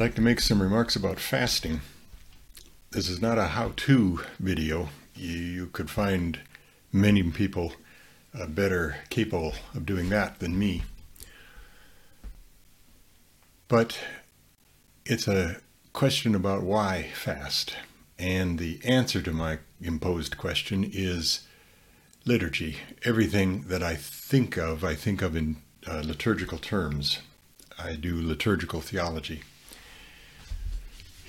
I'd like to make some remarks about fasting. This is not a how to video. You, you could find many people uh, better capable of doing that than me. But it's a question about why fast. And the answer to my imposed question is liturgy. Everything that I think of, I think of in uh, liturgical terms. I do liturgical theology.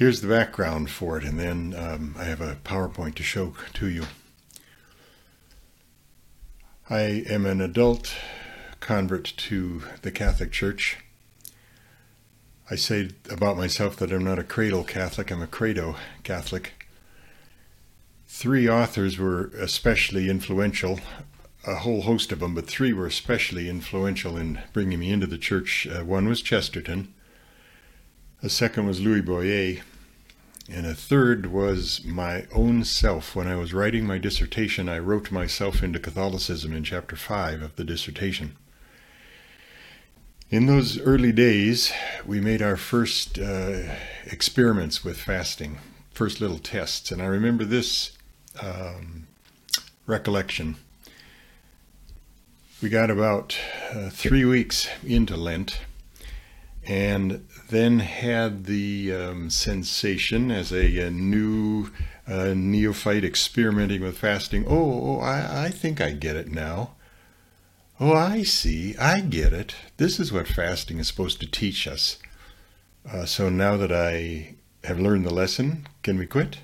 Here's the background for it, and then um, I have a PowerPoint to show to you. I am an adult convert to the Catholic Church. I say about myself that I'm not a cradle Catholic, I'm a credo Catholic. Three authors were especially influential, a whole host of them, but three were especially influential in bringing me into the church. Uh, one was Chesterton, a second was Louis Bouyer, and a third was my own self. When I was writing my dissertation, I wrote myself into Catholicism in chapter 5 of the dissertation. In those early days, we made our first uh, experiments with fasting, first little tests, and I remember this um, recollection. We got about uh, three weeks into Lent and then had the um, sensation as a, a new uh, neophyte experimenting with fasting. Oh, oh I, I think I get it now. Oh, I see. I get it. This is what fasting is supposed to teach us. Uh, so now that I have learned the lesson, can we quit?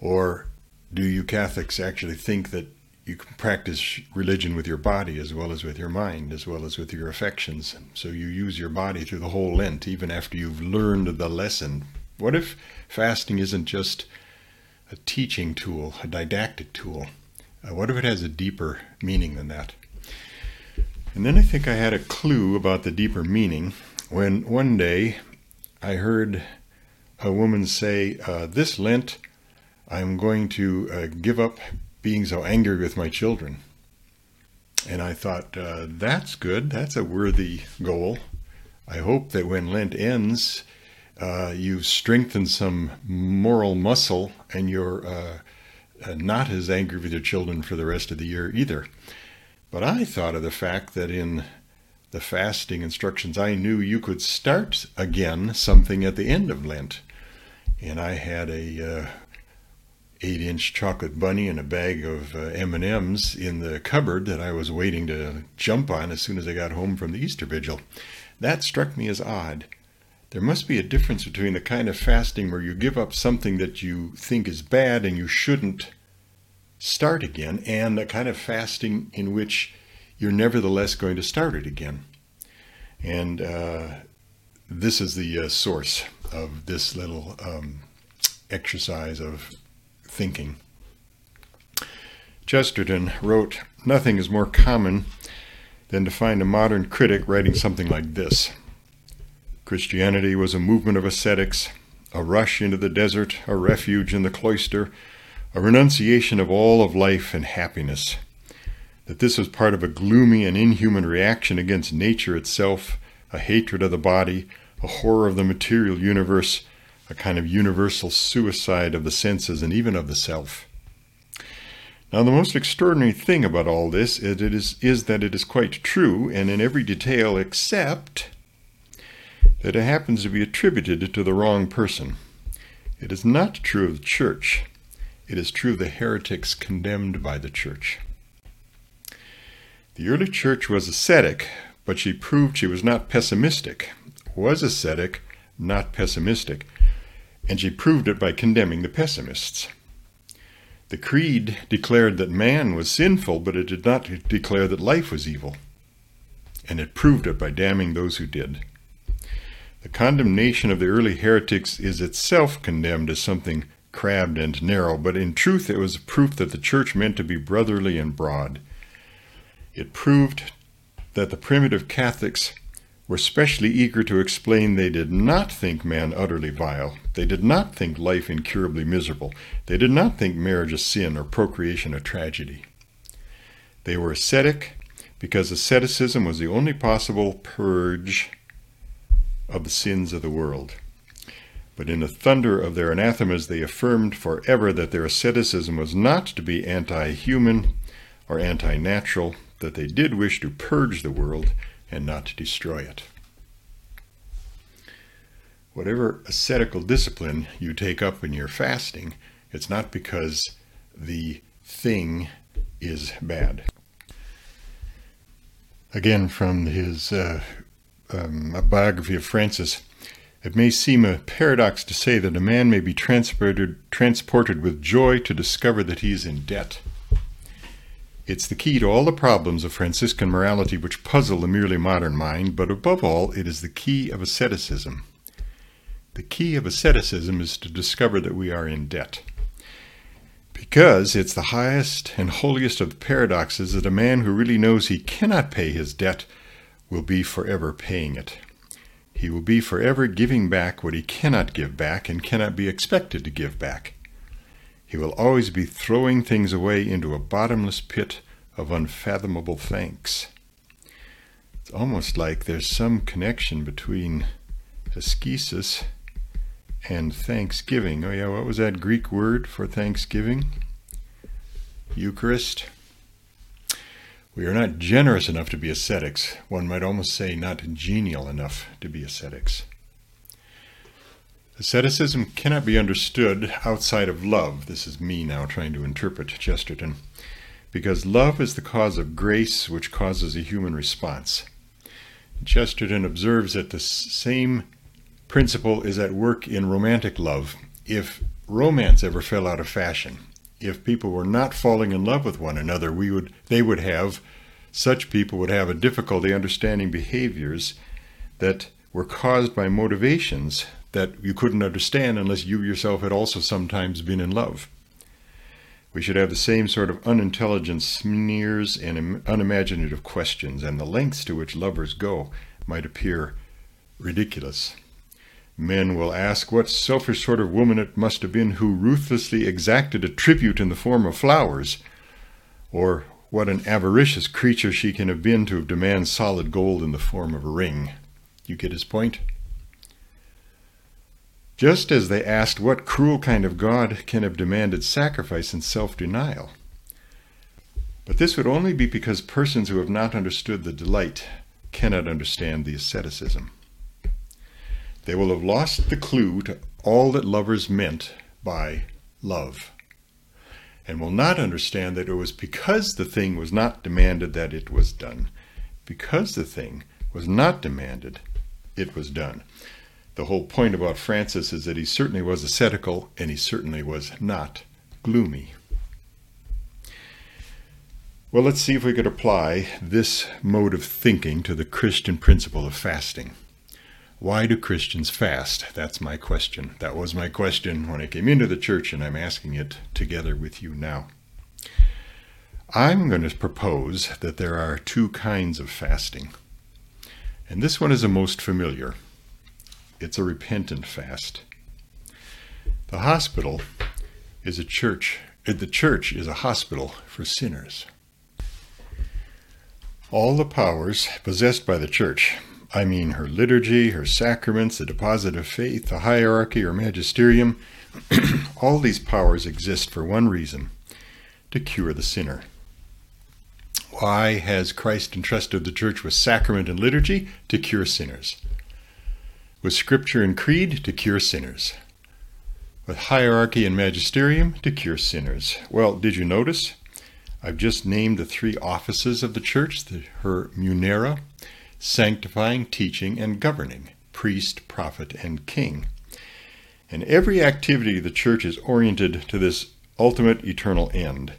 Or do you Catholics actually think that you can practice religion with your body as well as with your mind, as well as with your affections. So you use your body through the whole Lent, even after you've learned the lesson. What if fasting isn't just a teaching tool, a didactic tool? Uh, what if it has a deeper meaning than that? And then I think I had a clue about the deeper meaning when one day I heard a woman say, uh, This Lent, I'm going to uh, give up being so angry with my children. And I thought, uh, that's good. That's a worthy goal. I hope that when Lent ends, uh, you've strengthened some moral muscle and you're uh, uh, not as angry with your children for the rest of the year either. But I thought of the fact that in the fasting instructions, I knew you could start again something at the end of Lent. And I had a uh, eight inch chocolate bunny and a bag of uh, m&ms in the cupboard that i was waiting to jump on as soon as i got home from the easter vigil. That struck me as odd. There must be a difference between the kind of fasting where you give up something that you think is bad and you shouldn't start again and a kind of fasting in which you're nevertheless going to start it again. And uh, this is the uh, source of this little um, exercise of thinking. Chesterton wrote, Nothing is more common than to find a modern critic writing something like this Christianity was a movement of ascetics, a rush into the desert, a refuge in the cloister, a renunciation of all of life and happiness. That this was part of a gloomy and inhuman reaction against nature itself, a hatred of the body, a horror of the material universe, a kind of universal suicide of the senses and even of the self. Now, the most extraordinary thing about all this is, it is, is that it is quite true, and in every detail except that it happens to be attributed to the wrong person. It is not true of the church. It is true of the heretics condemned by the church. The early church was ascetic, but she proved she was not pessimistic. was ascetic, not pessimistic, and she proved it by condemning the pessimists. The Creed declared that man was sinful, but it did not declare that life was evil. And it proved it by damning those who did. The condemnation of the early heretics is itself condemned as something crabbed and narrow, but in truth it was proof that the church meant to be brotherly and broad. It proved that the primitive Catholics were specially eager to explain they did not think man utterly vile. They did not think life incurably miserable. They did not think marriage a sin or procreation a tragedy. They were ascetic because asceticism was the only possible purge of the sins of the world. But in the thunder of their anathemas, they affirmed forever that their asceticism was not to be anti human or anti natural, that they did wish to purge the world and not to destroy it. Whatever ascetical discipline you take up in your fasting, it's not because the thing is bad. Again, from his uh, um, biography of Francis, it may seem a paradox to say that a man may be transported, transported with joy to discover that he is in debt. It's the key to all the problems of Franciscan morality which puzzle the merely modern mind, but above all, it is the key of asceticism. The key of asceticism is to discover that we are in debt. Because it's the highest and holiest of paradoxes that a man who really knows he cannot pay his debt will be forever paying it. He will be forever giving back what he cannot give back and cannot be expected to give back. He will always be throwing things away into a bottomless pit of unfathomable thanks. It's almost like there's some connection between ascesis and thanksgiving. Oh, yeah, what was that Greek word for thanksgiving? Eucharist. We are not generous enough to be ascetics. One might almost say not genial enough to be ascetics. Asceticism cannot be understood outside of love. This is me now trying to interpret Chesterton. Because love is the cause of grace which causes a human response. Chesterton observes that the same principle is at work in romantic love. If romance ever fell out of fashion, if people were not falling in love with one another, we would they would have such people would have a difficulty understanding behaviors that were caused by motivations that you couldn't understand unless you yourself had also sometimes been in love. We should have the same sort of unintelligent sneers and unimaginative questions, and the lengths to which lovers go might appear ridiculous. Men will ask what selfish sort of woman it must have been who ruthlessly exacted a tribute in the form of flowers, or what an avaricious creature she can have been to demand solid gold in the form of a ring. You get his point? Just as they asked what cruel kind of God can have demanded sacrifice and self denial. But this would only be because persons who have not understood the delight cannot understand the asceticism. They will have lost the clue to all that lovers meant by love, and will not understand that it was because the thing was not demanded that it was done. Because the thing was not demanded, it was done the whole point about Francis is that he certainly was ascetical and he certainly was not gloomy. Well, let's see if we could apply this mode of thinking to the Christian principle of fasting. Why do Christians fast? That's my question. That was my question when I came into the church, and I'm asking it together with you now. I'm going to propose that there are two kinds of fasting. And this one is the most familiar. It's a repentant fast. The hospital is a church. Uh, the church is a hospital for sinners. All the powers possessed by the church, I mean her liturgy, her sacraments, the deposit of faith, the hierarchy or magisterium, all these powers exist for one reason to cure the sinner. Why has Christ entrusted the church with sacrament and liturgy? To cure sinners with scripture and creed to cure sinners, with hierarchy and magisterium to cure sinners. Well, did you notice? I've just named the three offices of the church the, her munera, sanctifying, teaching, and governing. priest, prophet, and king. And every activity of the church is oriented to this ultimate eternal end.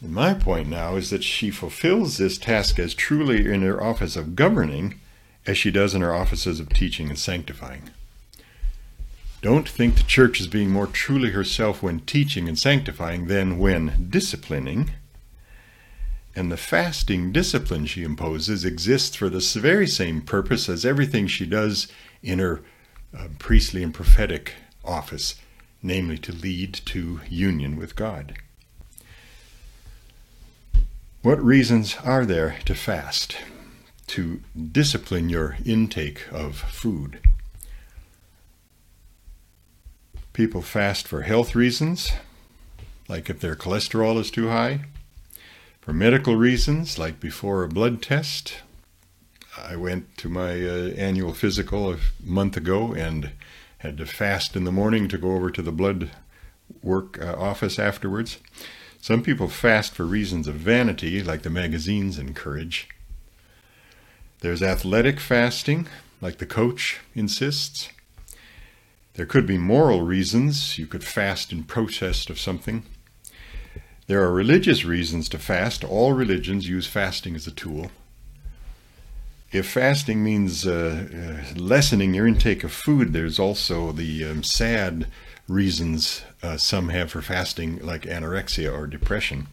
And my point now is that she fulfills this task as truly in her office of governing as she does in her offices of teaching and sanctifying. Don't think the church is being more truly herself when teaching and sanctifying than when disciplining. And the fasting discipline she imposes exists for the very same purpose as everything she does in her uh, priestly and prophetic office, namely to lead to union with God. What reasons are there to fast? To discipline your intake of food. People fast for health reasons, like if their cholesterol is too high, for medical reasons, like before a blood test. I went to my uh, annual physical a month ago and had to fast in the morning to go over to the blood work uh, office afterwards. Some people fast for reasons of vanity, like the magazines encourage. There's athletic fasting, like the coach insists. There could be moral reasons. You could fast in protest of something. There are religious reasons to fast. All religions use fasting as a tool. If fasting means uh, uh, lessening your intake of food, there's also the um, sad reasons uh, some have for fasting, like anorexia or depression.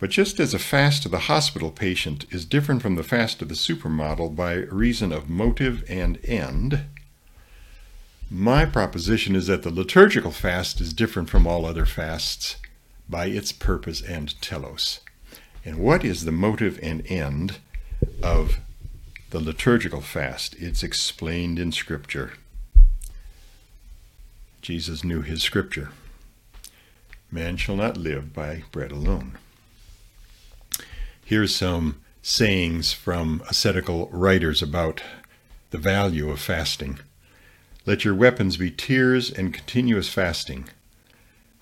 But just as a fast to the hospital patient is different from the fast to the supermodel by reason of motive and end, my proposition is that the liturgical fast is different from all other fasts by its purpose and telos. And what is the motive and end of the liturgical fast? It's explained in Scripture. Jesus knew his Scripture. Man shall not live by bread alone. Here's some sayings from ascetical writers about the value of fasting. Let your weapons be tears and continuous fasting.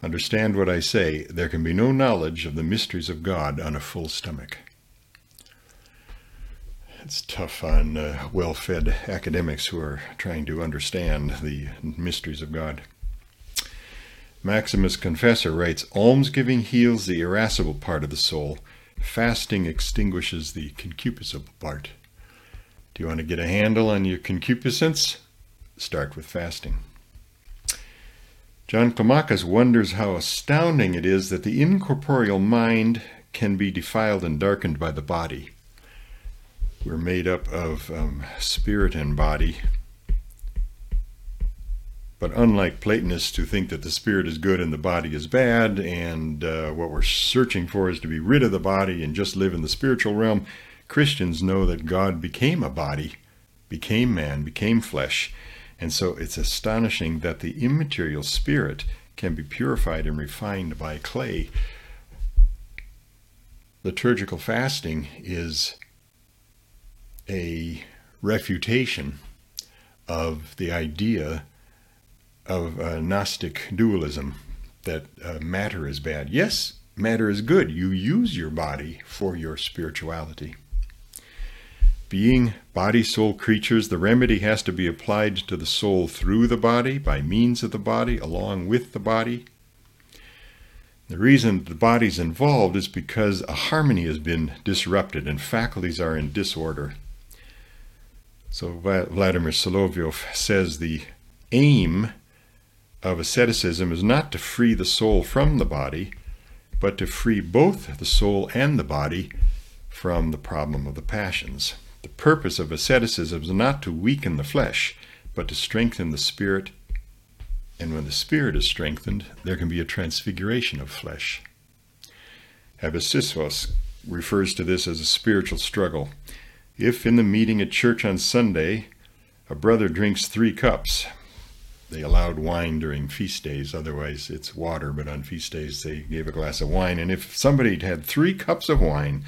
Understand what I say. There can be no knowledge of the mysteries of God on a full stomach. It's tough on uh, well fed academics who are trying to understand the mysteries of God. Maximus Confessor writes Almsgiving heals the irascible part of the soul, fasting extinguishes the concupiscible part. Do you want to get a handle on your concupiscence? start with fasting. John Climacus wonders how astounding it is that the incorporeal mind can be defiled and darkened by the body. We're made up of um, spirit and body. But unlike Platonists who think that the spirit is good and the body is bad, and uh, what we're searching for is to be rid of the body and just live in the spiritual realm, Christians know that God became a body, became man, became flesh, and so it's astonishing that the immaterial spirit can be purified and refined by clay. Liturgical fasting is a refutation of the idea of uh, Gnostic dualism that uh, matter is bad. Yes, matter is good. You use your body for your spirituality. Being body soul creatures, the remedy has to be applied to the soul through the body, by means of the body, along with the body. The reason the body's involved is because a harmony has been disrupted and faculties are in disorder. So Vladimir Solovyov says the aim of asceticism is not to free the soul from the body, but to free both the soul and the body from the problem of the passions. The purpose of asceticism is not to weaken the flesh, but to strengthen the spirit. And when the spirit is strengthened, there can be a transfiguration of flesh. Abba Sisoes refers to this as a spiritual struggle. If in the meeting at church on Sunday a brother drinks three cups, they allowed wine during feast days, otherwise it's water, but on feast days they gave a glass of wine. And if somebody had three cups of wine,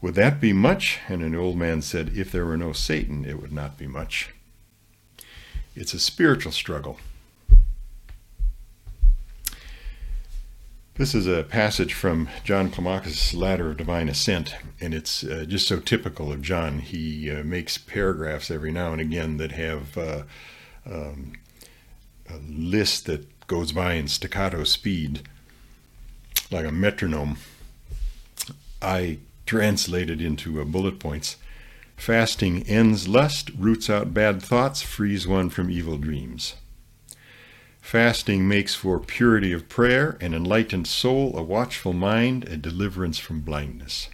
would that be much? And an old man said, If there were no Satan, it would not be much. It's a spiritual struggle. This is a passage from John Climacus' Ladder of Divine Ascent, and it's uh, just so typical of John. He uh, makes paragraphs every now and again that have uh, um, a list that goes by in staccato speed, like a metronome. I translate it into bullet points. Fasting ends lust, roots out bad thoughts, frees one from evil dreams. Fasting makes for purity of prayer, an enlightened soul, a watchful mind, a deliverance from blindness.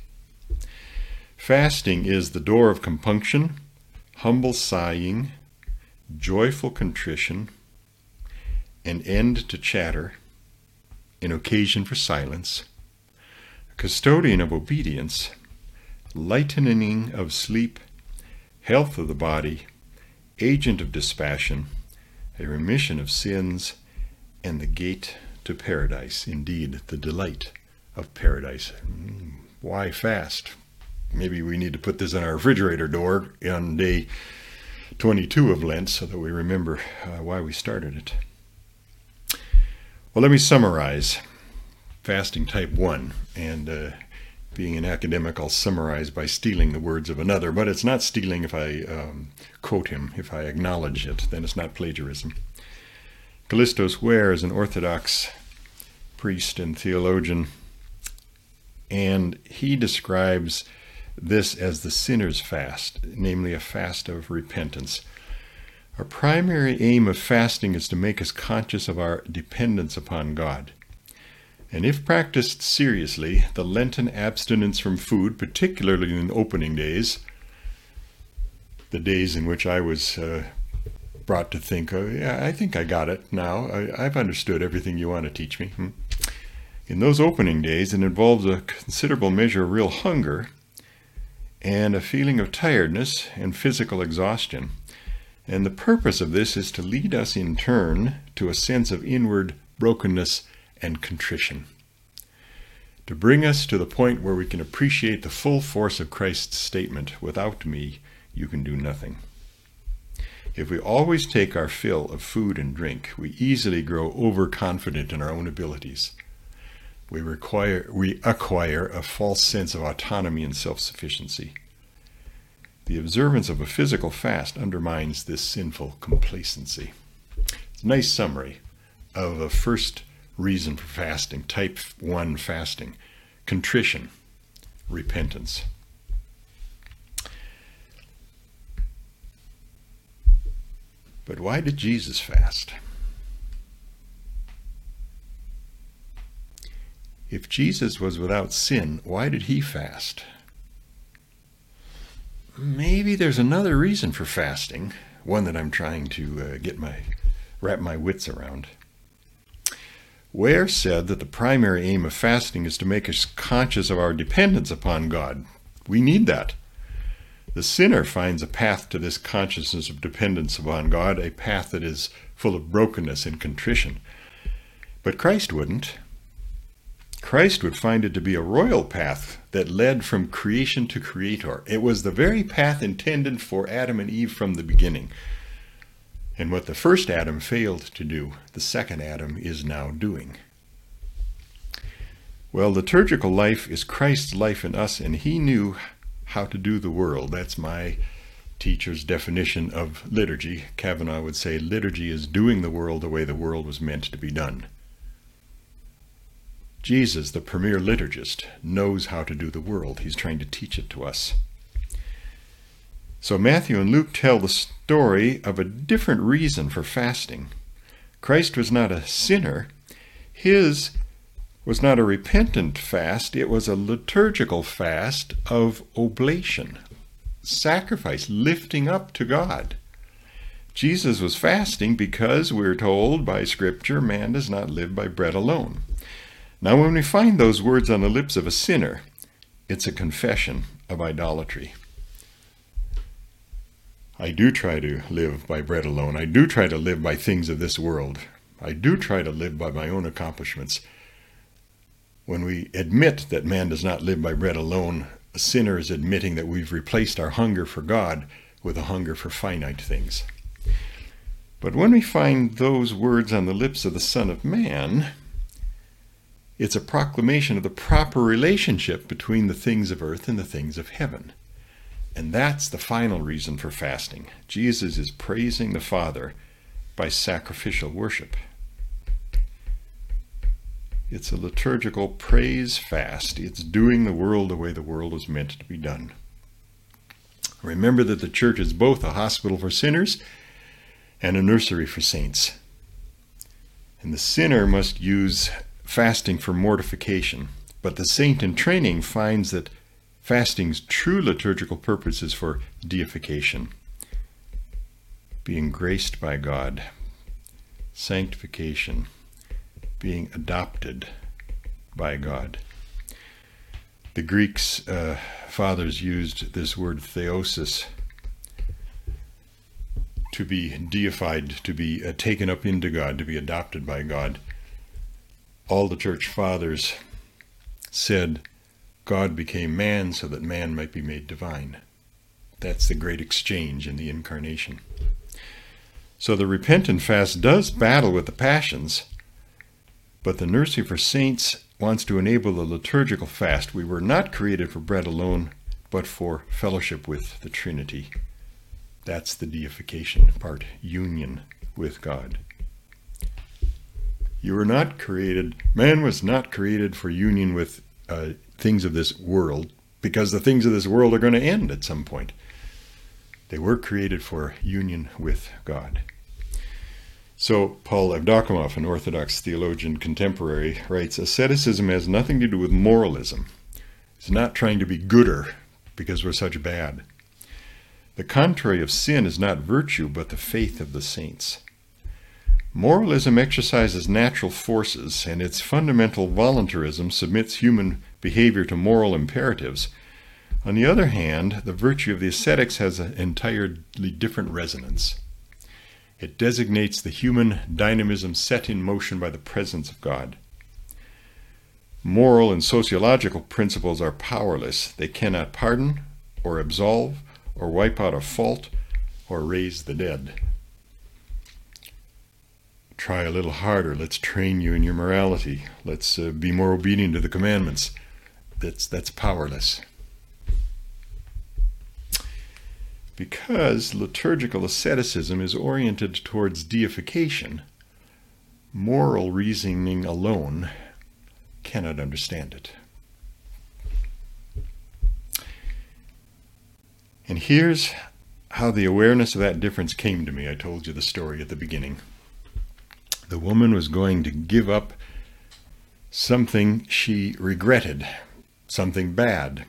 Fasting is the door of compunction, humble sighing, joyful contrition, an end to chatter, an occasion for silence, a custodian of obedience, lightening of sleep, health of the body, agent of dispassion, a remission of sins, and the gate to paradise, indeed, the delight of paradise. Hmm, why fast? Maybe we need to put this on our refrigerator door on day 22 of Lent so that we remember uh, why we started it. Well, let me summarize fasting type 1. And uh, being an academic, I'll summarize by stealing the words of another, but it's not stealing if I um, quote him, if I acknowledge it, then it's not plagiarism. Kallistos Ware is an Orthodox priest and theologian, and he describes this as the sinner's fast, namely a fast of repentance. Our primary aim of fasting is to make us conscious of our dependence upon God. And if practiced seriously, the Lenten abstinence from food, particularly in the opening days, the days in which I was uh, brought to think, oh, yeah, I think I got it now. I, have understood everything you want to teach me. Hmm. In those opening days, it involves a considerable measure of real hunger and a feeling of tiredness and physical exhaustion. And the purpose of this is to lead us in turn to a sense of inward brokenness and contrition. To bring us to the point where we can appreciate the full force of Christ's statement, without me, you can do nothing. If we always take our fill of food and drink, we easily grow overconfident in our own abilities. We, require, we acquire a false sense of autonomy and self sufficiency. The observance of a physical fast undermines this sinful complacency. It's a nice summary of a first reason for fasting, type 1 fasting contrition, repentance. But why did Jesus fast? If Jesus was without sin, why did he fast? Maybe there's another reason for fasting, one that I'm trying to uh, get my wrap my wits around. Ware said that the primary aim of fasting is to make us conscious of our dependence upon God. We need that. The sinner finds a path to this consciousness of dependence upon God, a path that is full of brokenness and contrition. But Christ wouldn't. Christ would find it to be a royal path that led from creation to creator. It was the very path intended for Adam and Eve from the beginning. And what the first Adam failed to do, the second Adam is now doing. Well, liturgical life is Christ's life in us, and he knew how to do the world. That's my teacher's definition of liturgy. Kavanagh would say liturgy is doing the world the way the world was meant to be done. Jesus, the premier liturgist, knows how to do the world. He's trying to teach it to us. So Matthew and Luke tell the story of a different reason for fasting. Christ was not a sinner. His was not a repentant fast, it was a liturgical fast of oblation, sacrifice, lifting up to God. Jesus was fasting because we're told by Scripture man does not live by bread alone. Now, when we find those words on the lips of a sinner, it's a confession of idolatry. I do try to live by bread alone. I do try to live by things of this world. I do try to live by my own accomplishments. When we admit that man does not live by bread alone, a sinner is admitting that we've replaced our hunger for God with a hunger for finite things. But when we find those words on the lips of the Son of Man, It's a proclamation of the proper relationship between the things of earth and the things of heaven. And that's the final reason for fasting. Jesus is praising the Father by sacrificial worship. It's a liturgical praise fast. It's doing the world the way the world was meant to be done. Remember that the church is both a hospital for sinners and a nursery for saints. And the sinner must use fasting for mortification, but the saint in training finds that fasting's true liturgical purpose is for deification, being graced by God, sanctification, being adopted by God. The Greeks uh, fathers used this word theosis to be deified, to be uh, taken up into God, to be adopted by God. All the church fathers said God became man so that man might be made divine. That's the great exchange in the incarnation. So the repentant fast does battle with the passions, but the nursery for saints wants to enable the liturgical fast. We were not created for bread alone, but for fellowship with the Trinity. That's the deification part, union with God. You were not created, man was not created for union with uh, things of this world, because the things of this world are going to end at some point. They were created for union with God. So, Paul Evdokimov, an Orthodox theologian contemporary, writes Asceticism has nothing to do with moralism. It's not trying to be gooder because we're such bad. The contrary of sin is not virtue, but the faith of the saints. Moralism exercises natural forces, and its fundamental voluntarism submits human behavior to moral imperatives. On the other hand, the virtue of the ascetics has an entirely different resonance. It designates the human dynamism set in motion by the presence of God. Moral and sociological principles are powerless. They cannot pardon, or absolve, or wipe out a fault, or raise the dead. Try a little harder. Let's train you in your morality. Let's uh, be more obedient to the commandments. That's, that's powerless. Because liturgical asceticism is oriented towards deification, moral reasoning alone cannot understand it. And here's how the awareness of that difference came to me. I told you the story at the beginning. The woman was going to give up something she regretted, something bad.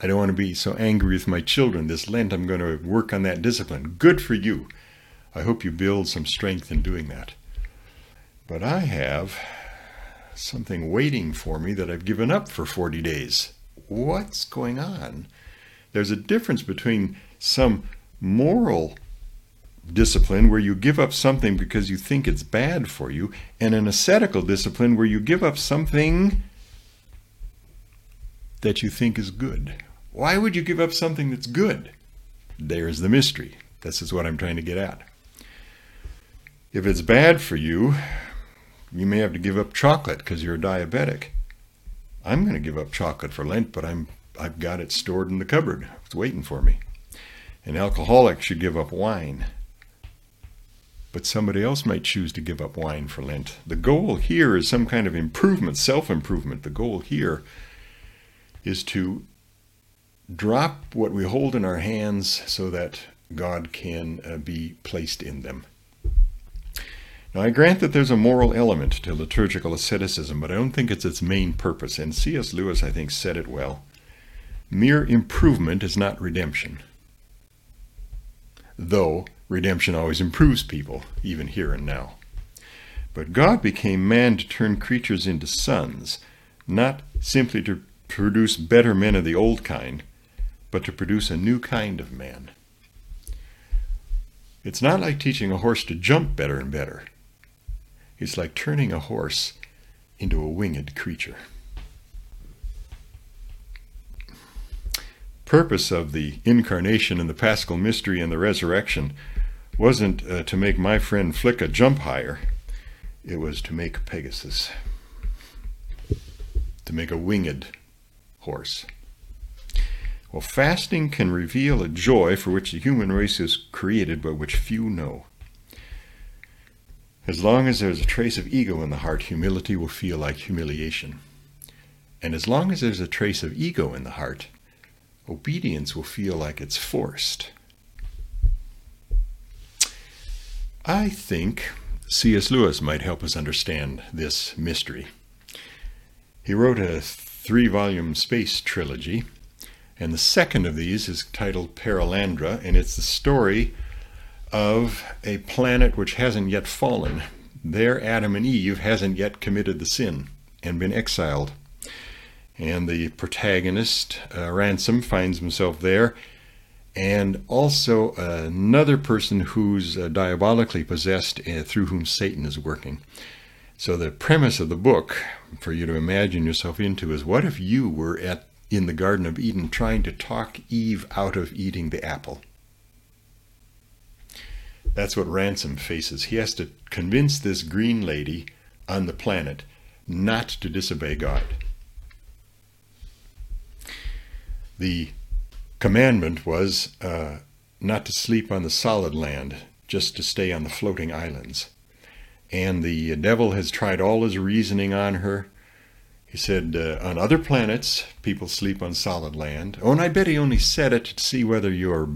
I don't want to be so angry with my children. This Lent, I'm going to work on that discipline. Good for you. I hope you build some strength in doing that. But I have something waiting for me that I've given up for 40 days. What's going on? There's a difference between some moral discipline where you give up something because you think it's bad for you, and an ascetical discipline where you give up something that you think is good. Why would you give up something that's good? There's the mystery. This is what I'm trying to get at. If it's bad for you, you may have to give up chocolate because you're a diabetic. I'm going to give up chocolate for Lent, but I'm I've got it stored in the cupboard. It's waiting for me. An alcoholic should give up wine. But somebody else might choose to give up wine for Lent. The goal here is some kind of improvement, self improvement. The goal here is to drop what we hold in our hands so that God can uh, be placed in them. Now, I grant that there's a moral element to liturgical asceticism, but I don't think it's its main purpose. And C.S. Lewis, I think, said it well. Mere improvement is not redemption. Though redemption always improves people, even here and now. But God became man to turn creatures into sons, not simply to produce better men of the old kind, but to produce a new kind of man. It's not like teaching a horse to jump better and better. It's like turning a horse into a winged creature. Purpose of the incarnation and the paschal mystery and the resurrection wasn't uh, to make my friend Flicka jump higher. It was to make Pegasus. to make a winged horse. Well, fasting can reveal a joy for which the human race is created, but which few know. As long as there's a trace of ego in the heart, humility will feel like humiliation. And as long as there's a trace of ego in the heart, obedience will feel like it's forced. I think C.S. Lewis might help us understand this mystery. He wrote a three volume space trilogy and the second of these is titled Perelandra, and it's the story of a planet which hasn't yet fallen. There, Adam and Eve hasn't yet committed the sin and been exiled. And the protagonist, uh, Ransom, finds himself there, and also another person who's uh, diabolically possessed uh, through whom Satan is working. So, the premise of the book, for you to imagine yourself into, is what if you were at in the Garden of Eden trying to talk Eve out of eating the apple. That's what Ransom faces. He has to convince this green lady on the planet not to disobey God. The commandment was uh, not to sleep on the solid land, just to stay on the floating islands. And the devil has tried all his reasoning on her he said, uh, on other planets, people sleep on solid land. Oh, and I bet he only said it to see whether you're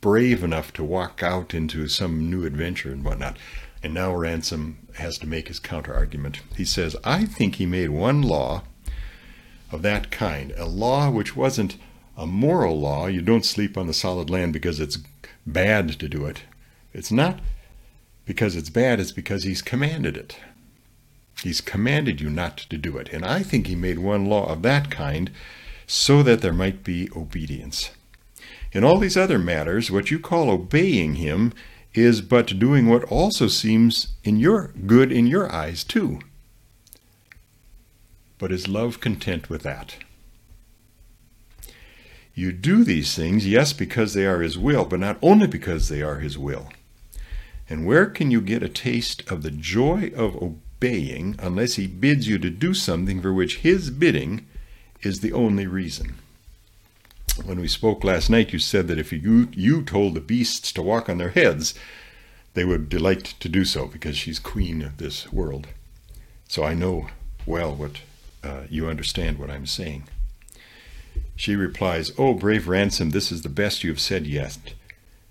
brave enough to walk out into some new adventure and whatnot. And now Ransom has to make his counter argument. He says, I think he made one law of that kind, a law which wasn't a moral law. You don't sleep on the solid land because it's bad to do it. It's not because it's bad, it's because he's commanded it. He's commanded you not to do it. And I think he made one law of that kind so that there might be obedience. In all these other matters, what you call obeying him is but doing what also seems in your good in your eyes too. But is love content with that? You do these things, yes, because they are his will, but not only because they are his will. And where can you get a taste of the joy of obeying unless he bids you to do something for which his bidding is the only reason. When we spoke last night, you said that if you, you told the beasts to walk on their heads, they would delight to do so because she's queen of this world. So I know well what uh, you understand what I'm saying. She replies, Oh, brave ransom, this is the best you have said yet.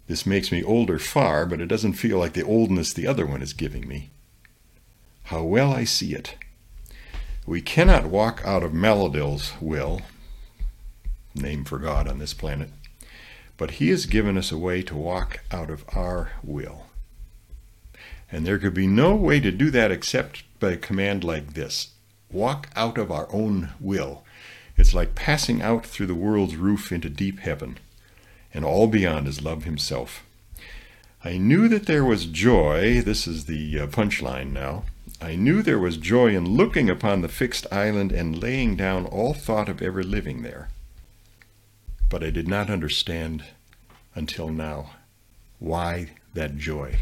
This makes me older far, but it doesn't feel like the oldness the other one is giving me. How well I see it. We cannot walk out of Maleldil's will, name for God on this planet, but He has given us a way to walk out of our will. And there could be no way to do that except by a command like this walk out of our own will. It's like passing out through the world's roof into deep heaven, and all beyond is love Himself. I knew that there was joy. This is the uh, punchline now I knew there was joy in looking upon the fixed island and laying down all thought of ever living there. But I did not understand until now why that joy.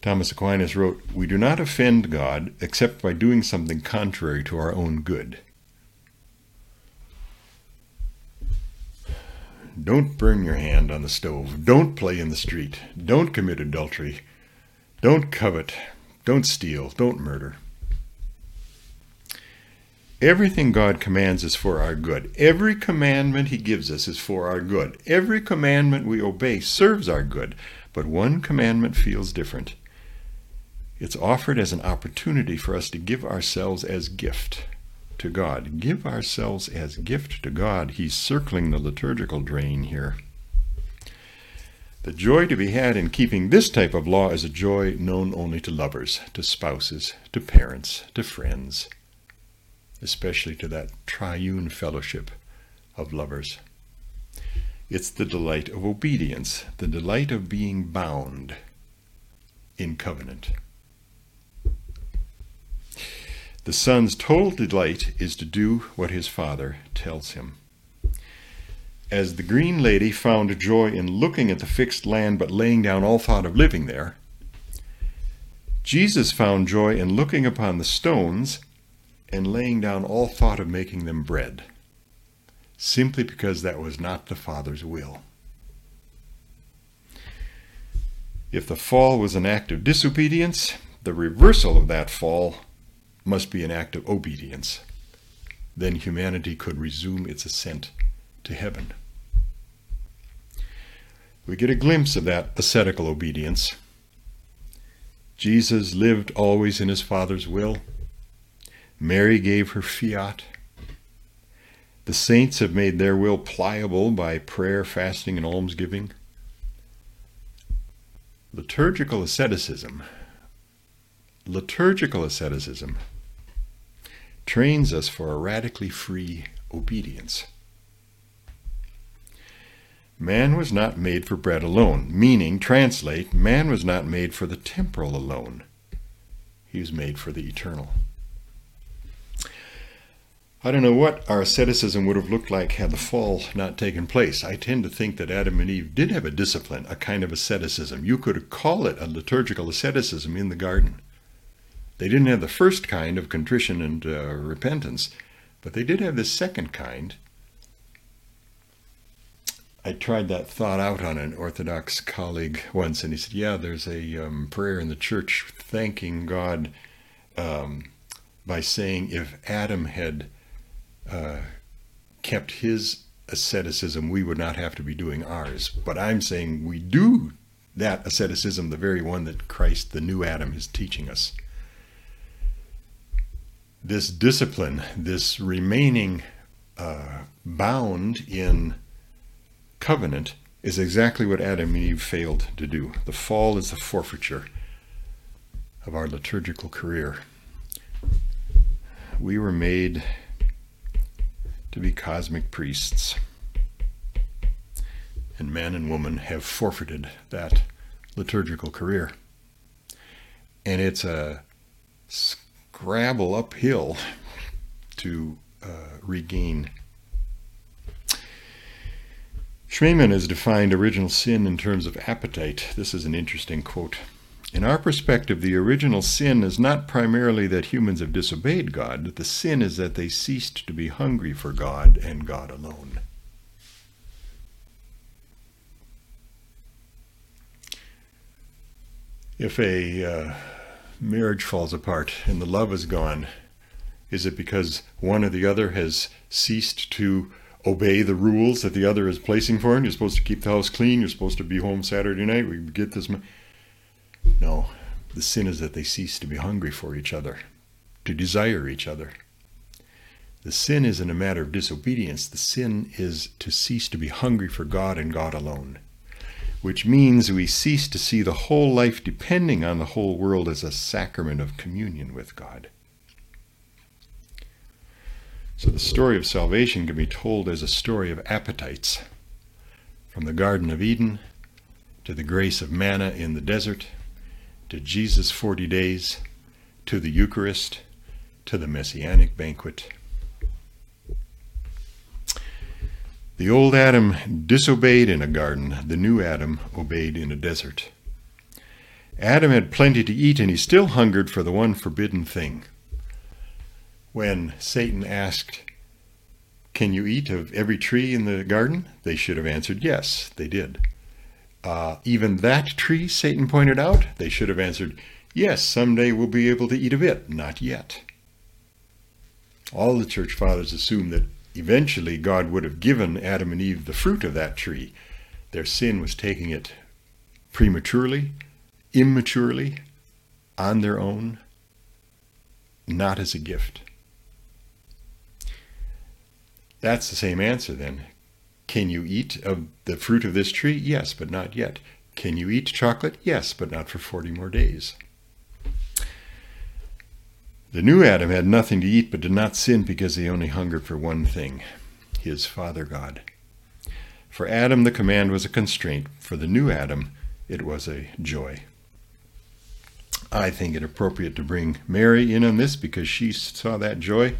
Thomas Aquinas wrote, We do not offend God except by doing something contrary to our own good. Don't burn your hand on the stove. Don't play in the street. Don't commit adultery. Don't covet. Don't steal. Don't murder. Everything God commands is for our good. Every commandment He gives us is for our good. Every commandment we obey serves our good. But one commandment feels different. It's offered as an opportunity for us to give ourselves as gift to God. Give ourselves as gift to God. He's circling the liturgical drain here. The joy to be had in keeping this type of law is a joy known only to lovers, to spouses, to parents, to friends, especially to that triune fellowship of lovers. It's the delight of obedience, the delight of being bound in covenant. The son's total delight is to do what his father tells him. As the green lady found joy in looking at the fixed land but laying down all thought of living there, Jesus found joy in looking upon the stones and laying down all thought of making them bread, simply because that was not the Father's will. If the fall was an act of disobedience, the reversal of that fall must be an act of obedience. Then humanity could resume its ascent to heaven. We get a glimpse of that ascetical obedience. Jesus lived always in his Father's will. Mary gave her fiat. The saints have made their will pliable by prayer, fasting, and almsgiving. Liturgical asceticism, liturgical asceticism trains us for a radically free obedience. Man was not made for bread alone, meaning, translate, man was not made for the temporal alone. He was made for the eternal. I don't know what our asceticism would have looked like had the fall not taken place. I tend to think that Adam and Eve did have a discipline, a kind of asceticism. You could call it a liturgical asceticism in the garden. They didn't have the first kind of contrition and uh, repentance, but they did have this second kind. I tried that thought out on an Orthodox colleague once, and he said, Yeah, there's a um, prayer in the church thanking God um, by saying if Adam had uh, kept his asceticism, we would not have to be doing ours. But I'm saying we do that asceticism, the very one that Christ, the new Adam, is teaching us. This discipline, this remaining uh, bound in covenant, is exactly what Adam and Eve failed to do. The fall is the forfeiture of our liturgical career. We were made to be cosmic priests. And man and woman have forfeited that liturgical career. And it's a scrabble uphill to uh, regain. Schmemann has defined original sin in terms of appetite. This is an interesting quote. In our perspective, the original sin is not primarily that humans have disobeyed God. The sin is that they ceased to be hungry for God and God alone. If a uh, marriage falls apart and the love is gone, is it because one or the other has ceased to obey the rules that the other is placing for him? You're supposed to keep the house clean. You're supposed to be home Saturday night. We get this. No, the sin is that they cease to be hungry for each other, to desire each other. The sin isn't a matter of disobedience. The sin is to cease to be hungry for God and God alone, which means we cease to see the whole life depending on the whole world as a sacrament of communion with God. So the story of salvation can be told as a story of appetites, from the Garden of Eden to the grace of manna in the desert to Jesus' 40 days, to the Eucharist, to the Messianic banquet. The old Adam disobeyed in a garden, the new Adam obeyed in a desert. Adam had plenty to eat, and he still hungered for the one forbidden thing. When Satan asked, Can you eat of every tree in the garden? They should have answered yes, they did. Uh, even that tree, Satan pointed out, they should have answered, Yes, someday we'll be able to eat of it. Not yet. All the church fathers assume that eventually God would have given Adam and Eve the fruit of that tree. Their sin was taking it prematurely, immaturely, on their own, not as a gift. That's the same answer then. Can you eat of the fruit of this tree? Yes, but not yet. Can you eat chocolate? Yes, but not for 40 more days. The new Adam had nothing to eat but did not sin because he only hungered for one thing his Father God. For Adam, the command was a constraint. For the new Adam, it was a joy. I think it appropriate to bring Mary in on this because she saw that joy.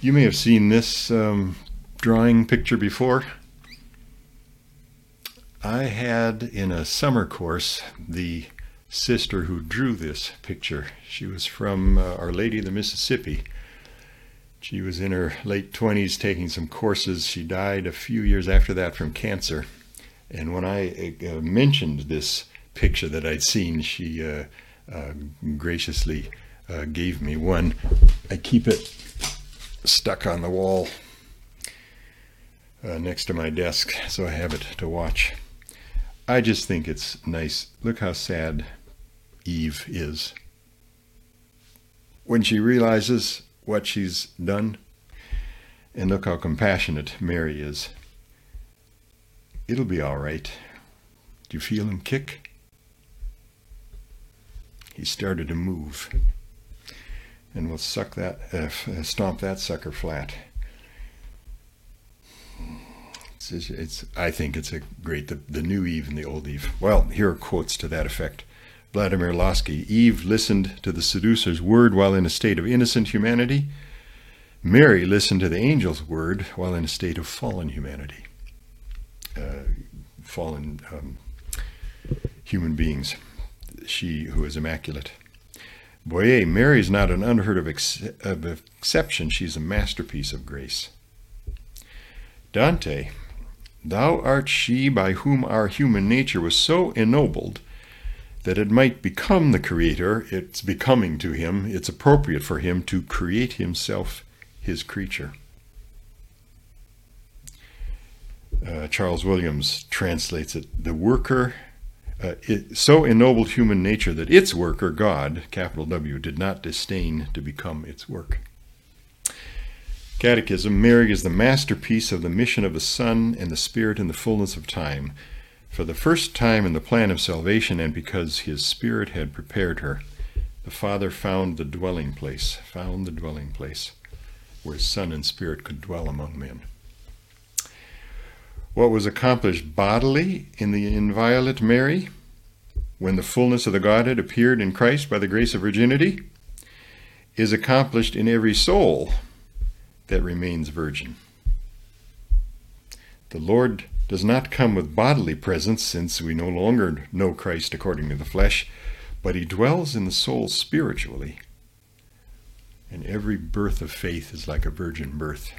You may have seen this um, drawing picture before. I had in a summer course the sister who drew this picture. She was from uh, Our Lady of the Mississippi. She was in her late 20s taking some courses. She died a few years after that from cancer. And when I uh, mentioned this picture that I'd seen, she uh, uh graciously uh, gave me one. I keep it stuck on the wall uh, next to my desk, so I have it to watch. I just think it's nice. Look how sad Eve is. When she realizes what she's done, and look how compassionate Mary is. It'll be all right. Do you feel him kick? He started to move. And we'll suck that, uh, stomp that sucker flat. It's, it's, I think it's a great, the, the new Eve and the old Eve. Well, here are quotes to that effect. Vladimir Lossky Eve listened to the seducer's word while in a state of innocent humanity. Mary listened to the angel's word while in a state of fallen humanity. Uh, fallen um, human beings. She who is immaculate. Bouyer, Mary is not an unheard of, ex- of exception. She's a masterpiece of grace. Dante, Thou art she by whom our human nature was so ennobled that it might become the Creator, it's becoming to Him, it's appropriate for Him to create Himself His creature. Uh, Charles Williams translates it the worker, uh, it, so ennobled human nature that its worker, God, capital W, did not disdain to become its work. Catechism Mary is the masterpiece of the mission of the Son and the Spirit in the fullness of time, for the first time in the plan of salvation, and because his Spirit had prepared her. The Father found the dwelling place, found the dwelling place where Son and Spirit could dwell among men. What was accomplished bodily in the inviolate Mary, when the fullness of the Godhead appeared in Christ by the grace of virginity, is accomplished in every soul that remains virgin. The Lord does not come with bodily presence, since we no longer know Christ according to the flesh, but he dwells in the soul spiritually. And every birth of faith is like a virgin birth.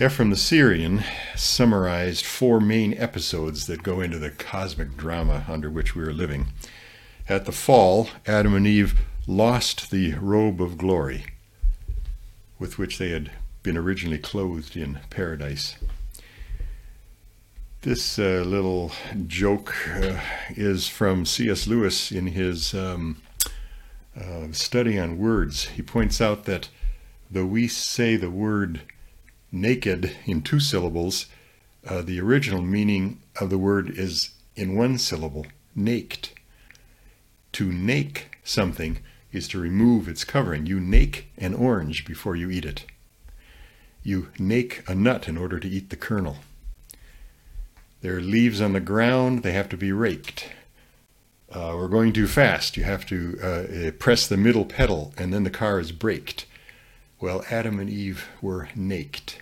Ephraim the Syrian summarized four main episodes that go into the cosmic drama under which we are living. At the fall, Adam and Eve lost the robe of glory with which they had been originally clothed in paradise. This uh, little joke uh, is from C.S. Lewis in his um, uh, study on words. He points out that though we say the word naked in two syllables, uh, the original meaning of the word is in one syllable, naked. To nake something is to remove its covering. You nake an orange before you eat it. You nake a nut in order to eat the kernel. There are leaves on the ground, they have to be raked. Uh, we're going too fast. You have to uh, press the middle pedal and then the car is braked. Well, Adam and Eve were naked.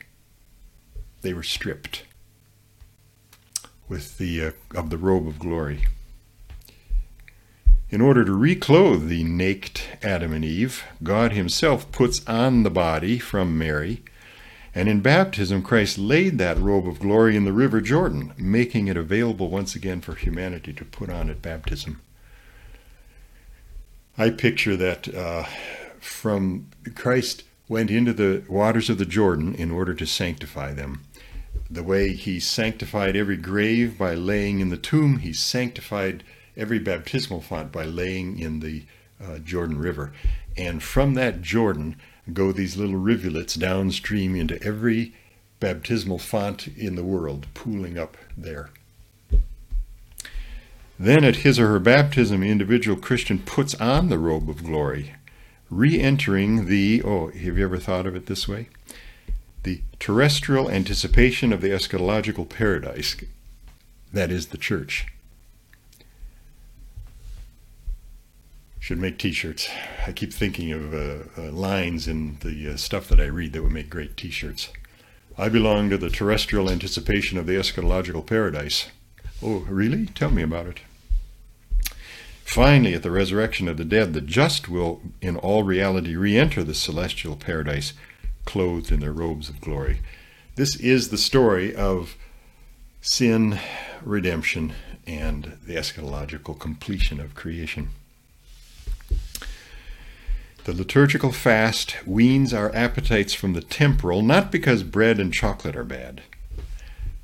They were stripped with the uh, of the robe of glory. In order to reclothe the naked Adam and Eve, God Himself puts on the body from Mary, and in baptism, Christ laid that robe of glory in the River Jordan, making it available once again for humanity to put on at baptism. I picture that uh, from Christ went into the waters of the Jordan in order to sanctify them. The way he sanctified every grave by laying in the tomb, he sanctified every baptismal font by laying in the uh, Jordan River. And from that Jordan go these little rivulets downstream into every baptismal font in the world, pooling up there. Then at his or her baptism, the individual Christian puts on the robe of glory, re entering the, oh, have you ever thought of it this way? The terrestrial anticipation of the eschatological paradise, that is the church. Should make T-shirts. I keep thinking of uh, uh, lines in the uh, stuff that I read that would make great T-shirts. I belong to the terrestrial anticipation of the eschatological paradise. Oh, really? Tell me about it. Finally, at the resurrection of the dead, the just will, in all reality, re enter the celestial paradise clothed in their robes of glory. This is the story of sin, redemption, and the eschatological completion of creation. The liturgical fast weans our appetites from the temporal, not because bread and chocolate are bad,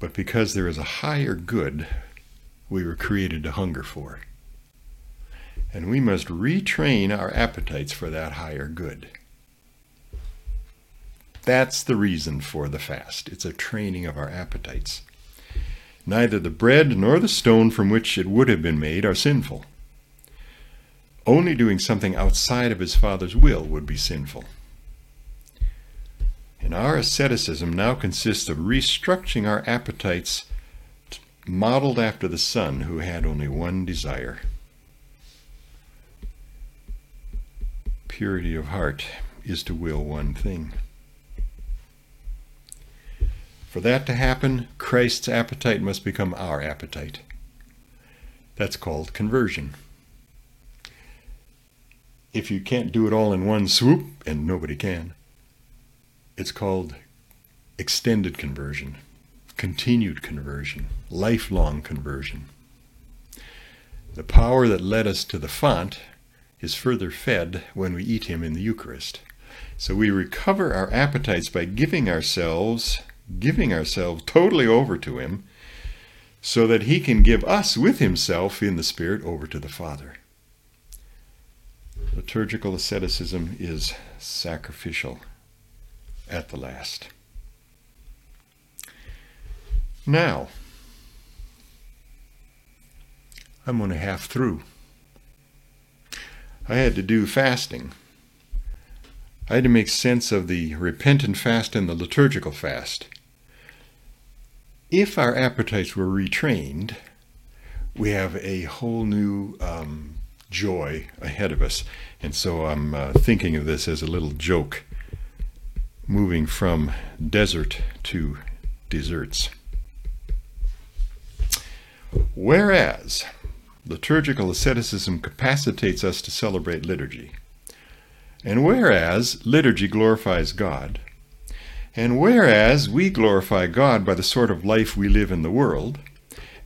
but because there is a higher good we were created to hunger for. And we must retrain our appetites for that higher good. That's the reason for the fast. It's a training of our appetites. Neither the bread nor the stone from which it would have been made are sinful. Only doing something outside of his Father's will would be sinful. And our asceticism now consists of restructuring our appetites modeled after the Son who had only one desire purity of heart is to will one thing. For that to happen, Christ's appetite must become our appetite. That's called conversion. If you can't do it all in one swoop, and nobody can, it's called extended conversion, continued conversion, lifelong conversion. The power that led us to the font is further fed when we eat Him in the Eucharist. So we recover our appetites by giving ourselves giving ourselves totally over to Him so that He can give us with Himself in the Spirit over to the Father. Liturgical asceticism is sacrificial at the last. Now, I'm only half through. I had to do fasting I had to make sense of the repentant fast and the liturgical fast. If our appetites were retrained, we have a whole new um, joy ahead of us. And so I'm uh, thinking of this as a little joke, moving from desert to desserts. Whereas liturgical asceticism capacitates us to celebrate liturgy. And whereas liturgy glorifies God, and whereas we glorify God by the sort of life we live in the world,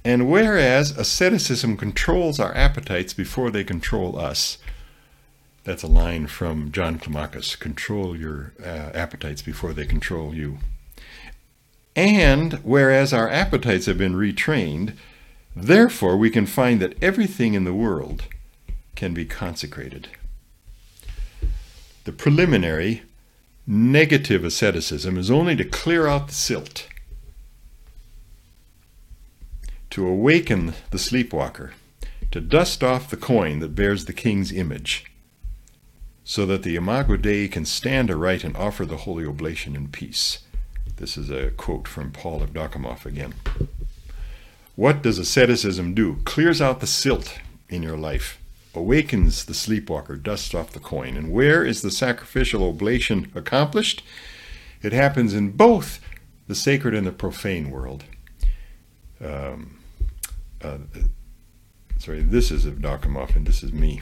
and whereas asceticism controls our appetites before they control us, that's a line from John Climacus control your uh, appetites before they control you. And whereas our appetites have been retrained, therefore we can find that everything in the world can be consecrated. The preliminary negative asceticism is only to clear out the silt, to awaken the sleepwalker, to dust off the coin that bears the king's image, so that the Imago Dei can stand aright and offer the holy oblation in peace. This is a quote from Paul Evdokimov again. What does asceticism do? Clears out the silt in your life awakens the sleepwalker, dusts off the coin. And where is the sacrificial oblation accomplished? It happens in both the sacred and the profane world. Um, uh, sorry, this is of Evdokimov and this is me.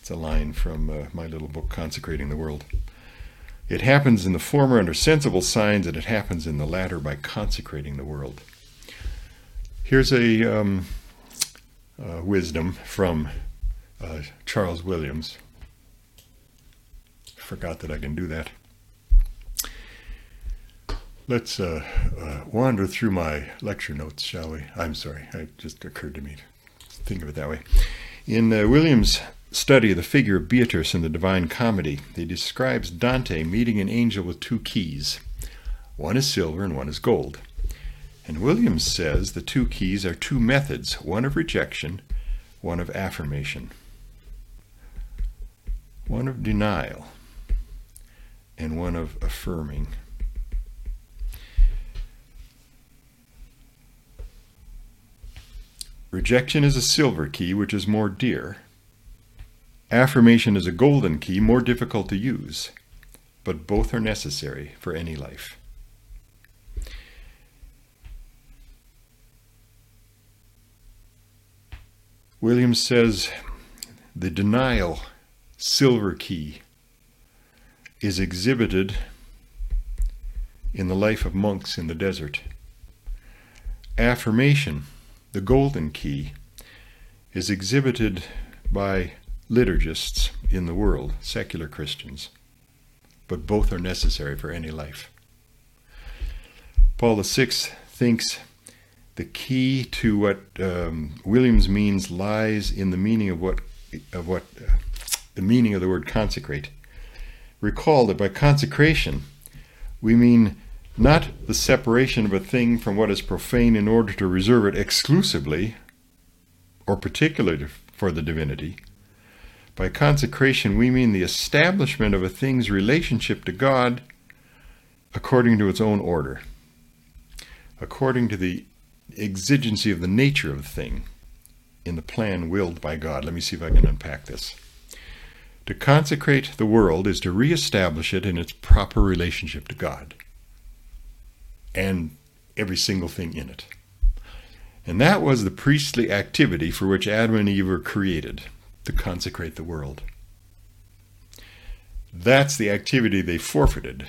It's a line from uh, my little book, Consecrating the World. It happens in the former under sensible signs, and it happens in the latter by consecrating the world. Here's a um, uh, wisdom from uh, Charles Williams. Forgot that I can do that. Let's uh, uh, wander through my lecture notes, shall we? I'm sorry, it just occurred to me to think of it that way. In uh, Williams' study of the figure of Beatrice in the Divine Comedy, he describes Dante meeting an angel with two keys. One is silver and one is gold. And Williams says the two keys are two methods one of rejection, one of affirmation one of denial and one of affirming. Rejection is a silver key, which is more dear. Affirmation is a golden key, more difficult to use, but both are necessary for any life. Williams says the denial silver key is exhibited in the life of monks in the desert. Affirmation, the golden key, is exhibited by liturgists in the world, secular Christians, but both are necessary for any life. Paul VI thinks the key to what um, Williams means lies in the meaning of what of what uh, the meaning of the word consecrate. Recall that by consecration we mean not the separation of a thing from what is profane in order to reserve it exclusively or particularly for the divinity. By consecration, we mean the establishment of a thing's relationship to God according to its own order, according to the exigency of the nature of the thing in the plan willed by God. Let me see if I can unpack this. To consecrate the world is to reestablish it in its proper relationship to God and every single thing in it. And that was the priestly activity for which Adam and Eve were created to consecrate the world. That's the activity they forfeited.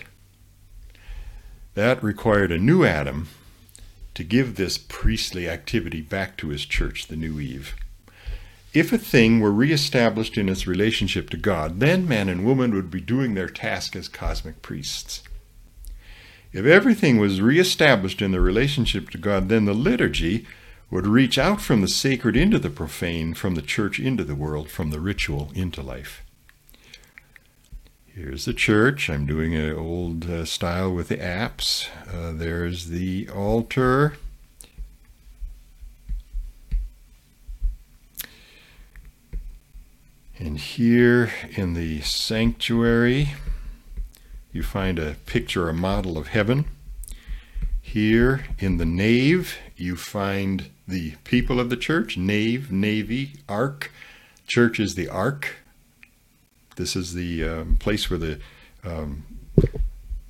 That required a new Adam to give this priestly activity back to his church, the new Eve. If a thing were reestablished in its relationship to God, then man and woman would be doing their task as cosmic priests. If everything was reestablished in the relationship to God, then the liturgy would reach out from the sacred into the profane, from the church into the world, from the ritual into life. Here's the church. I'm doing an old uh, style with the apse. Uh, there's the altar. And here in the sanctuary, you find a picture, a model of heaven. Here in the nave, you find the people of the church nave, navy, ark. Church is the ark. This is the um, place where the um,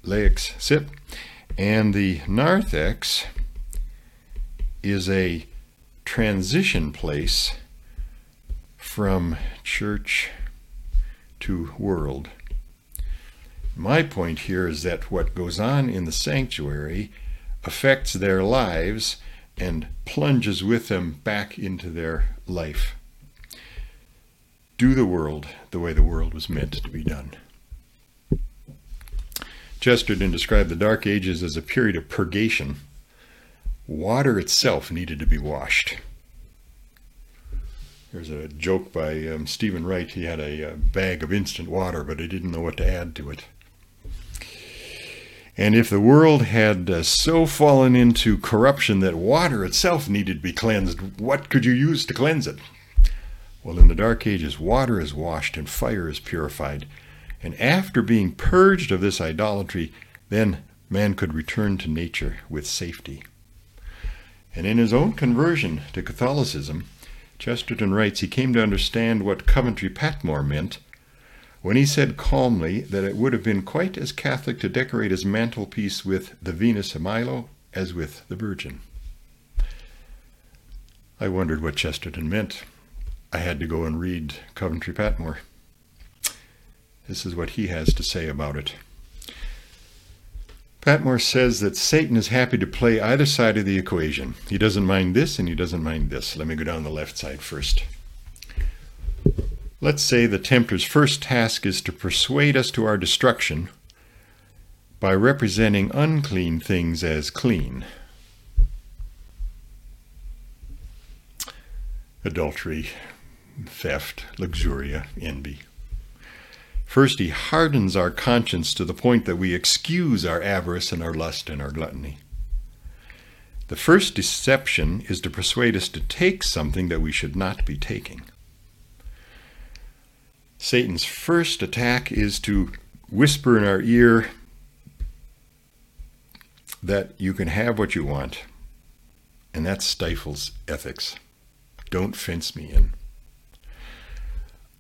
laics sit. And the narthex is a transition place from church to world. My point here is that what goes on in the sanctuary affects their lives and plunges with them back into their life. Do the world the way the world was meant to be done. Chesterton described the Dark Ages as a period of purgation. Water itself needed to be washed. There's a joke by um, Steven Wright. He had a, a bag of instant water, but he didn't know what to add to it. And if the world had uh, so fallen into corruption that water itself needed to be cleansed, what could you use to cleanse it? Well, in the Dark Ages, water is washed and fire is purified. And after being purged of this idolatry, then man could return to nature with safety. And in his own conversion to Catholicism, Chesterton writes he came to understand what Coventry Patmore meant when he said calmly that it would have been quite as Catholic to decorate his mantelpiece with the Venus of Milo as with the Virgin. I wondered what Chesterton meant. I had to go and read Coventry Patmore. This is what he has to say about it. Patmore says that Satan is happy to play either side of the equation. He doesn't mind this and he doesn't mind this. Let me go down the left side first. Let's say the tempter's first task is to persuade us to our destruction by representing unclean things as clean. Adultery, theft, luxuria, envy. First, he hardens our conscience to the point that we excuse our avarice and our lust and our gluttony. The first deception is to persuade us to take something that we should not be taking. Satan's first attack is to whisper in our ear that you can have what you want, and that stifles ethics. Don't fence me in.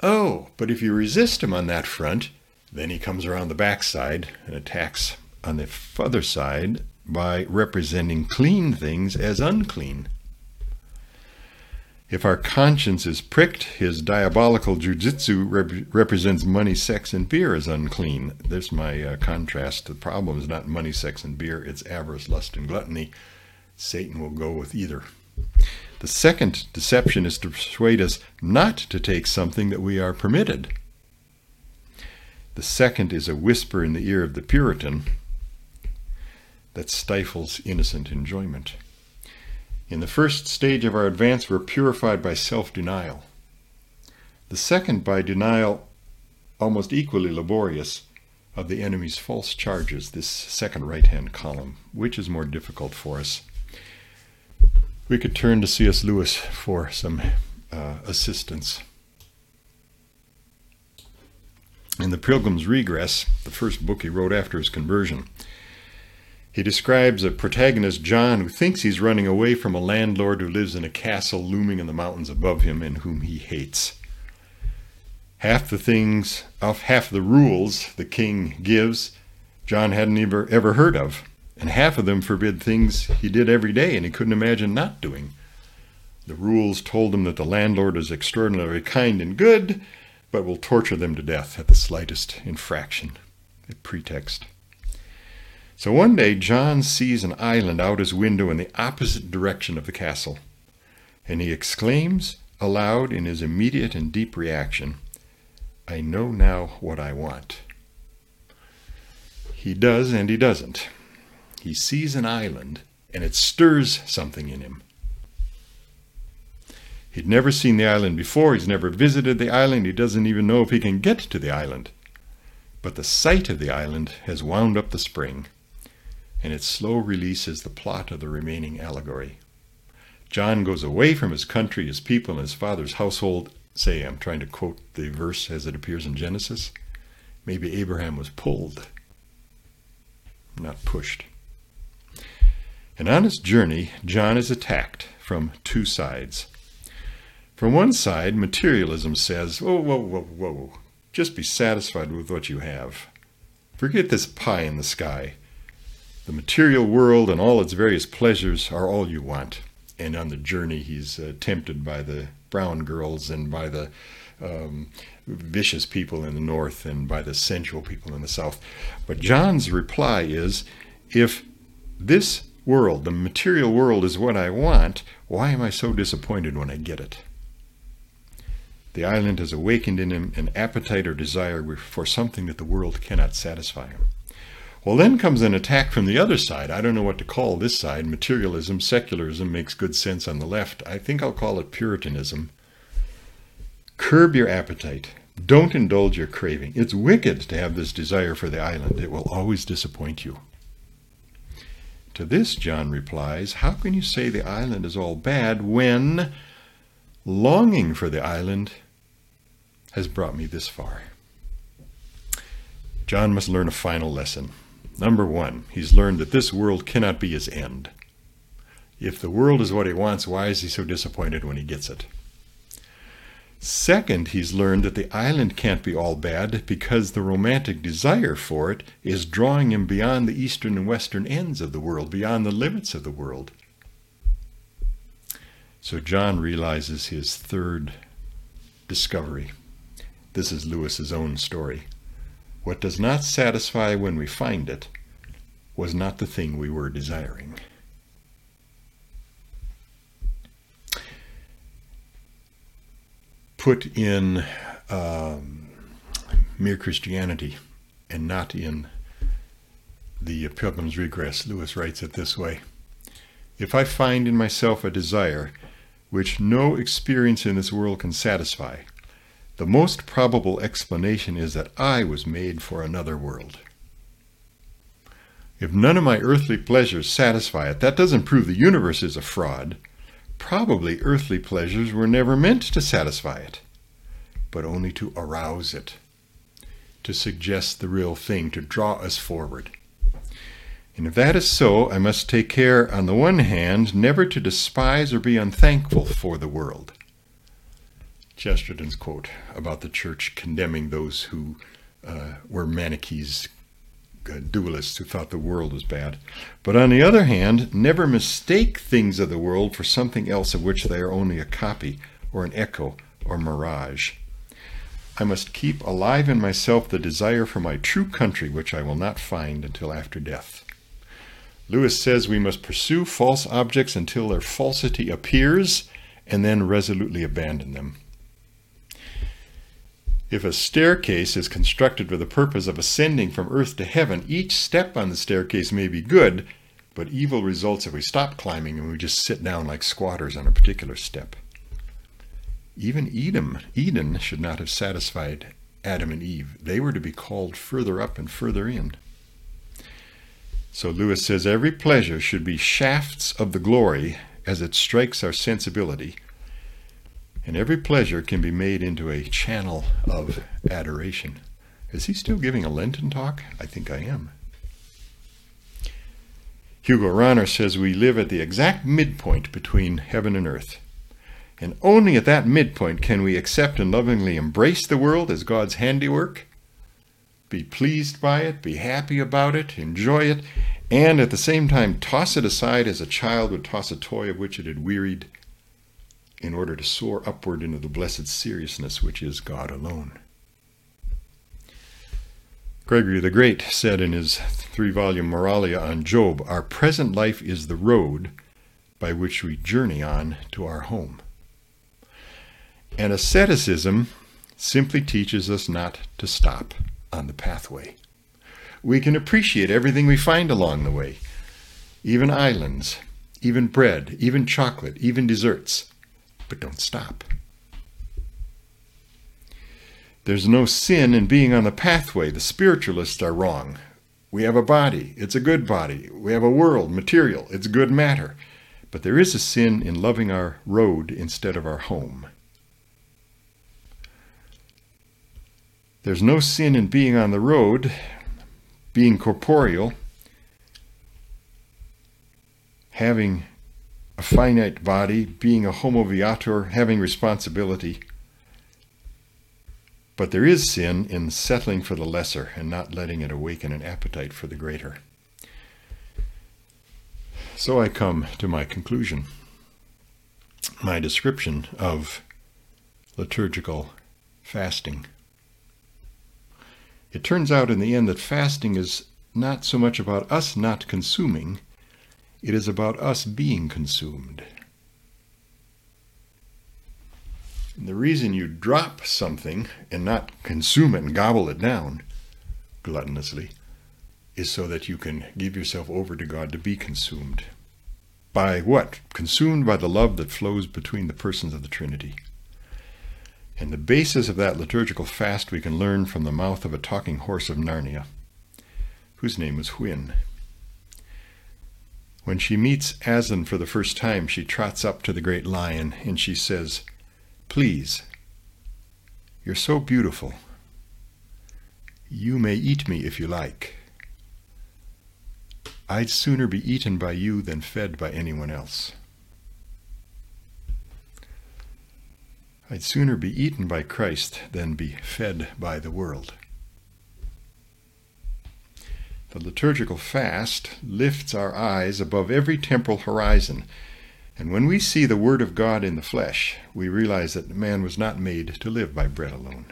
Oh, but if you resist him on that front, then he comes around the backside and attacks on the other side by representing clean things as unclean. If our conscience is pricked, his diabolical jujitsu rep- represents money, sex, and beer as unclean. There's my uh, contrast. The problem is not money, sex, and beer, it's avarice, lust, and gluttony. Satan will go with either. The second deception is to persuade us not to take something that we are permitted. The second is a whisper in the ear of the Puritan that stifles innocent enjoyment. In the first stage of our advance, we're purified by self denial. The second, by denial, almost equally laborious, of the enemy's false charges, this second right hand column. Which is more difficult for us? We could turn to C.S. Lewis for some uh, assistance. In The Pilgrim's Regress, the first book he wrote after his conversion, he describes a protagonist, John, who thinks he's running away from a landlord who lives in a castle looming in the mountains above him and whom he hates. Half the things, half the rules the king gives, John hadn't ever, ever heard of, and half of them forbid things he did every day and he couldn't imagine not doing. The rules told him that the landlord is extraordinarily kind and good, but will torture them to death at the slightest infraction, a pretext. So one day, John sees an island out his window in the opposite direction of the castle, and he exclaims aloud in his immediate and deep reaction, I know now what I want. He does and he doesn't. He sees an island, and it stirs something in him. He'd never seen the island before, he's never visited the island, he doesn't even know if he can get to the island. But the sight of the island has wound up the spring and its slow release is the plot of the remaining allegory. John goes away from his country, his people, and his father's household. Say, I'm trying to quote the verse as it appears in Genesis. Maybe Abraham was pulled, not pushed. And on his journey, John is attacked from two sides. From one side, materialism says, Whoa, whoa, whoa, whoa, just be satisfied with what you have. Forget this pie in the sky. The material world and all its various pleasures are all you want. And on the journey, he's uh, tempted by the brown girls and by the um, vicious people in the north and by the sensual people in the south. But John's reply is if this world, the material world, is what I want, why am I so disappointed when I get it? The island has awakened in him an appetite or desire for something that the world cannot satisfy him. Well, then comes an attack from the other side. I don't know what to call this side. Materialism, secularism makes good sense on the left. I think I'll call it Puritanism. Curb your appetite. Don't indulge your craving. It's wicked to have this desire for the island. It will always disappoint you. To this, John replies, How can you say the island is all bad when longing for the island has brought me this far? John must learn a final lesson. Number one, he's learned that this world cannot be his end. If the world is what he wants, why is he so disappointed when he gets it? Second, he's learned that the island can't be all bad because the romantic desire for it is drawing him beyond the eastern and western ends of the world, beyond the limits of the world. So John realizes his third discovery. This is Lewis's own story. What does not satisfy when we find it was not the thing we were desiring. Put in um, mere Christianity and not in the Pilgrim's Regress, Lewis writes it this way If I find in myself a desire which no experience in this world can satisfy, the most probable explanation is that I was made for another world. If none of my earthly pleasures satisfy it, that doesn't prove the universe is a fraud. Probably earthly pleasures were never meant to satisfy it, but only to arouse it, to suggest the real thing, to draw us forward. And if that is so, I must take care, on the one hand, never to despise or be unthankful for the world. Chesterton's quote about the church condemning those who uh, were Manichees uh, dualists who thought the world was bad. But on the other hand, never mistake things of the world for something else of which they are only a copy or an echo or mirage. I must keep alive in myself the desire for my true country, which I will not find until after death. Lewis says we must pursue false objects until their falsity appears and then resolutely abandon them. If a staircase is constructed for the purpose of ascending from earth to heaven, each step on the staircase may be good, but evil results if we stop climbing and we just sit down like squatters on a particular step. Even Edom, Eden should not have satisfied Adam and Eve. They were to be called further up and further in. So Lewis says every pleasure should be shafts of the glory as it strikes our sensibility and every pleasure can be made into a channel of adoration. Is he still giving a Lenten talk? I think I am. Hugo Rahner says we live at the exact midpoint between heaven and earth. And only at that midpoint can we accept and lovingly embrace the world as God's handiwork, be pleased by it, be happy about it, enjoy it, and at the same time toss it aside as a child would toss a toy of which it had wearied in order to soar upward into the blessed seriousness which is God alone. Gregory the Great said in his three volume Moralia on Job Our present life is the road by which we journey on to our home. And asceticism simply teaches us not to stop on the pathway. We can appreciate everything we find along the way, even islands, even bread, even chocolate, even desserts but don't stop. There's no sin in being on the pathway. The spiritualists are wrong. We have a body, it's a good body. We have a world, material, it's good matter. But there is a sin in loving our road instead of our home. There's no sin in being on the road, being corporeal, having a finite body, being a homo viator, having responsibility. But there is sin in settling for the lesser and not letting it awaken an appetite for the greater. So I come to my conclusion. My description of liturgical fasting. It turns out in the end that fasting is not so much about us not consuming it is about us being consumed. And the reason you drop something and not consume it and gobble it down gluttonously is so that you can give yourself over to God to be consumed. By what? Consumed by the love that flows between the persons of the Trinity. And the basis of that liturgical fast we can learn from the mouth of a talking horse of Narnia, whose name was Hwin. When she meets Aslan for the first time, she trots up to the great lion and she says, Please, you're so beautiful. You may eat me if you like. I'd sooner be eaten by you than fed by anyone else. I'd sooner be eaten by Christ than be fed by the world. The liturgical fast lifts our eyes above every temporal horizon. And when we see the Word of God in the flesh, we realize that man was not made to live by bread alone.